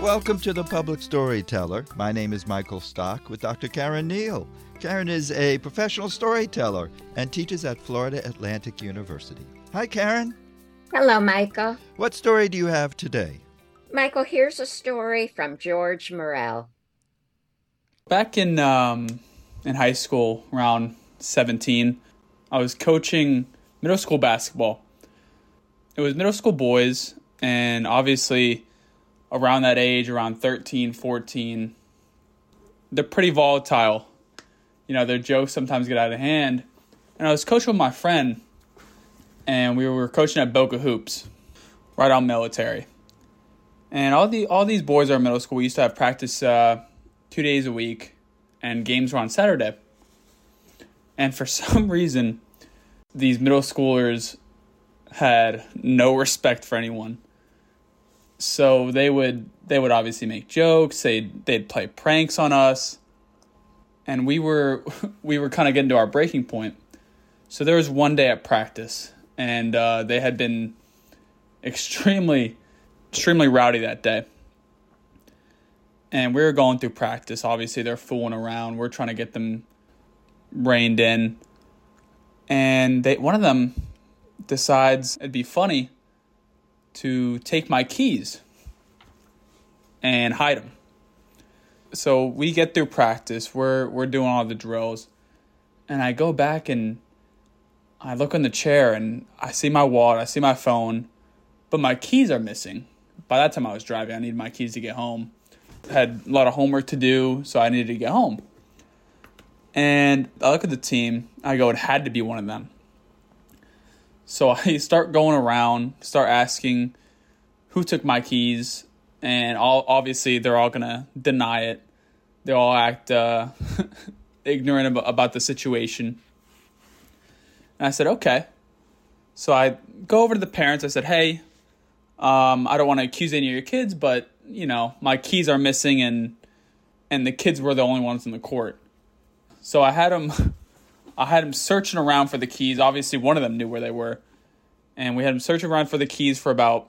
Welcome to the Public Storyteller. My name is Michael Stock with Dr. Caren Neile. Caren is a professional storyteller and teaches at Florida Atlantic University. Hi, Caren. Hello, Michael. What story do you have today? Michael, here's a story from George Morell. Back in um, in high school, around 17, I was coaching middle school basketball. It was middle school boys, and obviously around that age, around 13, 14, they're pretty volatile. You know, their jokes sometimes get out of hand. And I was coaching with my friend, and we were coaching at Boca Hoops, right on military. And all the all these boys are in middle school. We used to have practice uh, two days a week, and games were on Saturday. And for some reason, these middle schoolers had no respect for anyone. So they would they would obviously make jokes. They'd they'd play pranks on us. And we were we were kind of getting to our breaking point. So there was one day at practice and uh, they had been extremely extremely rowdy that day. And we were going through practice. Obviously they're fooling around. We're trying to get them reined in and they one of them decides it'd be funny to take my keys and hide them. So we get through practice. We're we're doing all the drills, and I go back and I look in the chair and I see my wallet, I see my phone, but my keys are missing. By that time, I was driving. I needed my keys to get home. Had a lot of homework to do, so I needed to get home. And I look at the team. I go, it had to be one of them. So I start going around, start asking who took my keys, and all obviously they're all gonna deny it. They all act uh, ignorant about, the situation. And I said, okay. So I go over to the parents. I said, hey, um, I don't want to accuse any of your kids, but you know my keys are missing, and and the kids were the only ones in the court. So I had them I had him searching around for the keys. Obviously, one of them knew where they were. And we had him searching around for the keys for about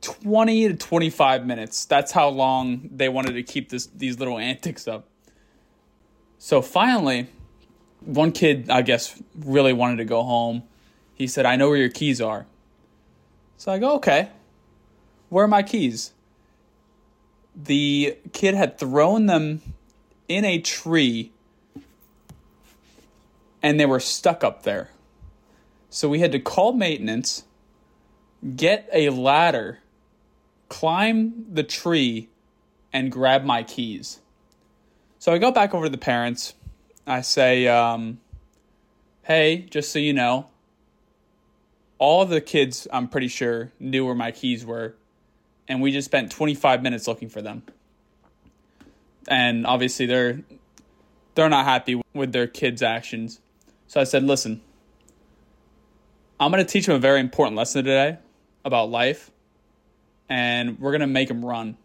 20 to 25 minutes. That's how long they wanted to keep this these little antics up. So finally, one kid, I guess, really wanted to go home. He said, I know where your keys are. So I go, okay. Where are my keys? The kid had thrown them in a tree and they were stuck up there. So we had to call maintenance, get a ladder, climb the tree, and grab my keys. So I go back over to the parents. I say, um, hey, just so you know, all the kids, I'm pretty sure, knew where my keys were. And we just spent 25 minutes looking for them. And obviously, they're they're not happy with their kids' actions. So I said, listen, I'm going to teach him a very important lesson today about life, and we're going to make him run.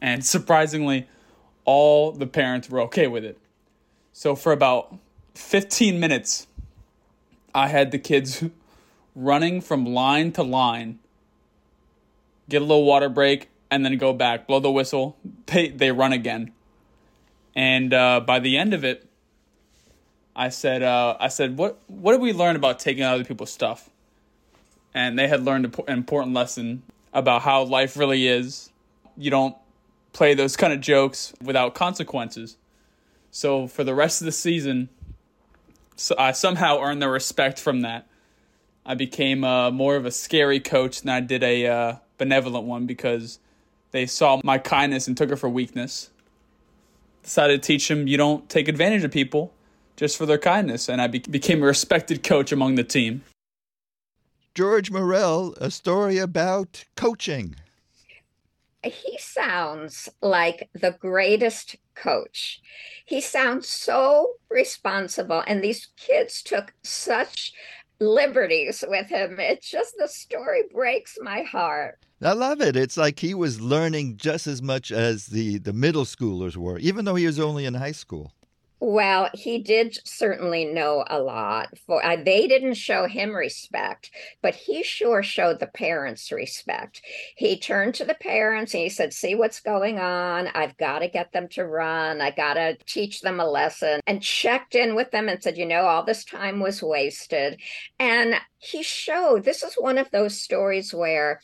And surprisingly, all the parents were okay with it. So for about 15 minutes, I had the kids running from line to line, get a little water break, and then go back, blow the whistle. They, they run again. And uh, by the end of it, I said, uh, I said, what what did we learn about taking other people's stuff? And they had learned an important lesson about how life really is. You don't play those kind of jokes without consequences. So for the rest of the season, so I somehow earned their respect from that. I became uh, more of a scary coach than I did a uh, benevolent one because they saw my kindness and took it for weakness. Decided to teach them you don't take advantage of people just for their kindness, and I be- became a respected coach among the team. George Morell, a story about coaching. He sounds like the greatest coach. He sounds so responsible, and these kids took such liberties with him. It's just the story breaks my heart. I love it. It's like he was learning just as much as the, the middle schoolers were, even though he was only in high school. Well, he did certainly know a lot. For uh, they didn't show him respect, but he sure showed the parents respect. He turned to the parents and he said, "See what's going on? I've got to get them to run. I got to teach them a lesson." And checked in with them and said, "You know, all this time was wasted." And he showed this is one of those stories where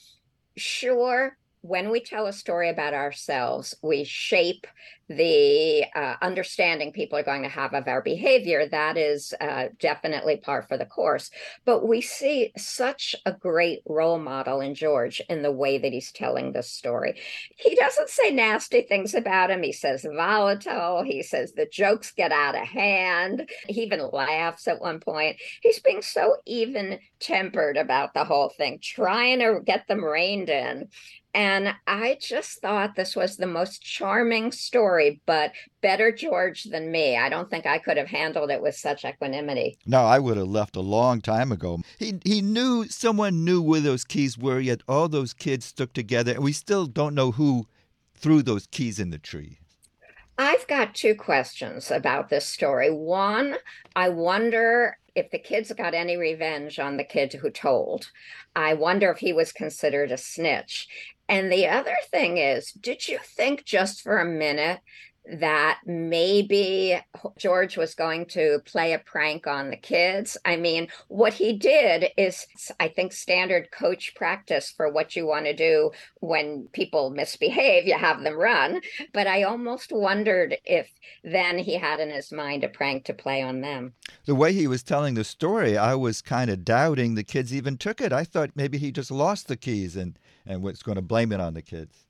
sure when we tell a story about ourselves, we shape the uh, understanding people are going to have of our behavior. That is uh, definitely par for the course. But we see such a great role model in George in the way that he's telling this story. He doesn't say nasty things about him. He says volatile. He says the jokes get out of hand. He even laughs at one point. He's being so even tempered about the whole thing, trying to get them reined in. And I just thought this was the most charming story, but better George than me. I don't think I could have handled it with such equanimity. No, I would have left a long time ago. He he knew someone knew where those keys were, yet all those kids stuck together, and we still don't know who threw those keys in the tree. I've got two questions about this story. One, I wonder if the kids got any revenge on the kid who told. I wonder if he was considered a snitch. And the other thing is, did you think just for a minute that maybe George was going to play a prank on the kids. I mean, what he did is, I think, standard coach practice for what you want to do when people misbehave, you have them run. But I almost wondered if then he had in his mind a prank to play on them. The way he was telling the story, I was kind of doubting the kids even took it. I thought maybe he just lost the keys and, and was going to blame it on the kids.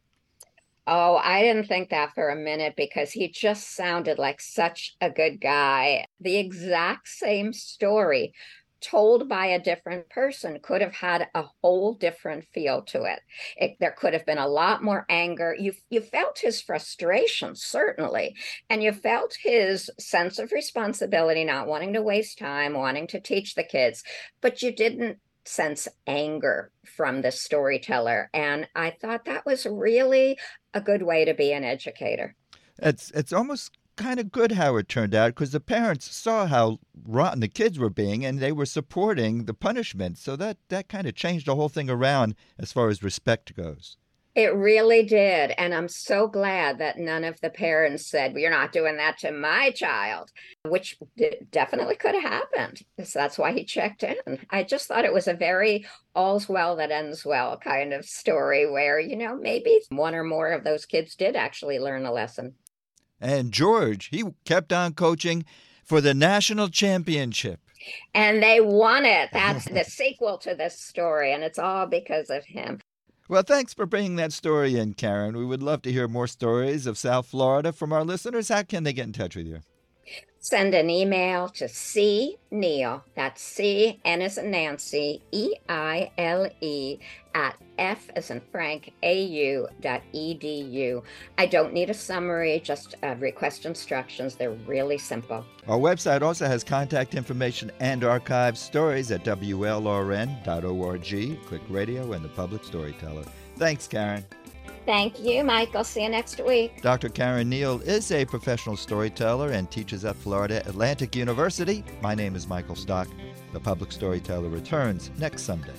Oh, I didn't think that for a minute because he just sounded like such a good guy. The exact same story told by a different person could have had a whole different feel to it. it. there could have been a lot more anger you you felt his frustration certainly and you felt his sense of responsibility not wanting to waste time wanting to teach the kids but you didn't sense anger from the storyteller. And I thought that was really a good way to be an educator. It's it's almost kind of good how it turned out because the parents saw how rotten the kids were being and they were supporting the punishment. So that that kind of changed the whole thing around as far as respect goes. It really did. And I'm so glad that none of the parents said, well, You're not doing that to my child, which definitely could have happened. So that's why he checked in. I just thought it was a very all's well that ends well kind of story where, you know, maybe one or more of those kids did actually learn a lesson. And George, he kept on coaching for the national championship. And they won it. That's the sequel to this story. And it's all because of him. Well, thanks for bringing that story in, Caren. We would love to hear more stories of South Florida from our listeners. How can they get in touch with you? Send an email to C Neile, that's C N as in Nancy, E I L E, at F as in Frank, AU dot E D U. I don't need a summary, just uh, request instructions. They're really simple. Our website also has contact information and archived stories at WLRN.org, Click Radio, and the Public Storyteller. Thanks, Caren. Thank you, Michael. See you next week. Dr. Caren Neile is a professional storyteller and teaches at Florida Atlantic University. My name is Michael Stock. The Public Storyteller returns next Sunday.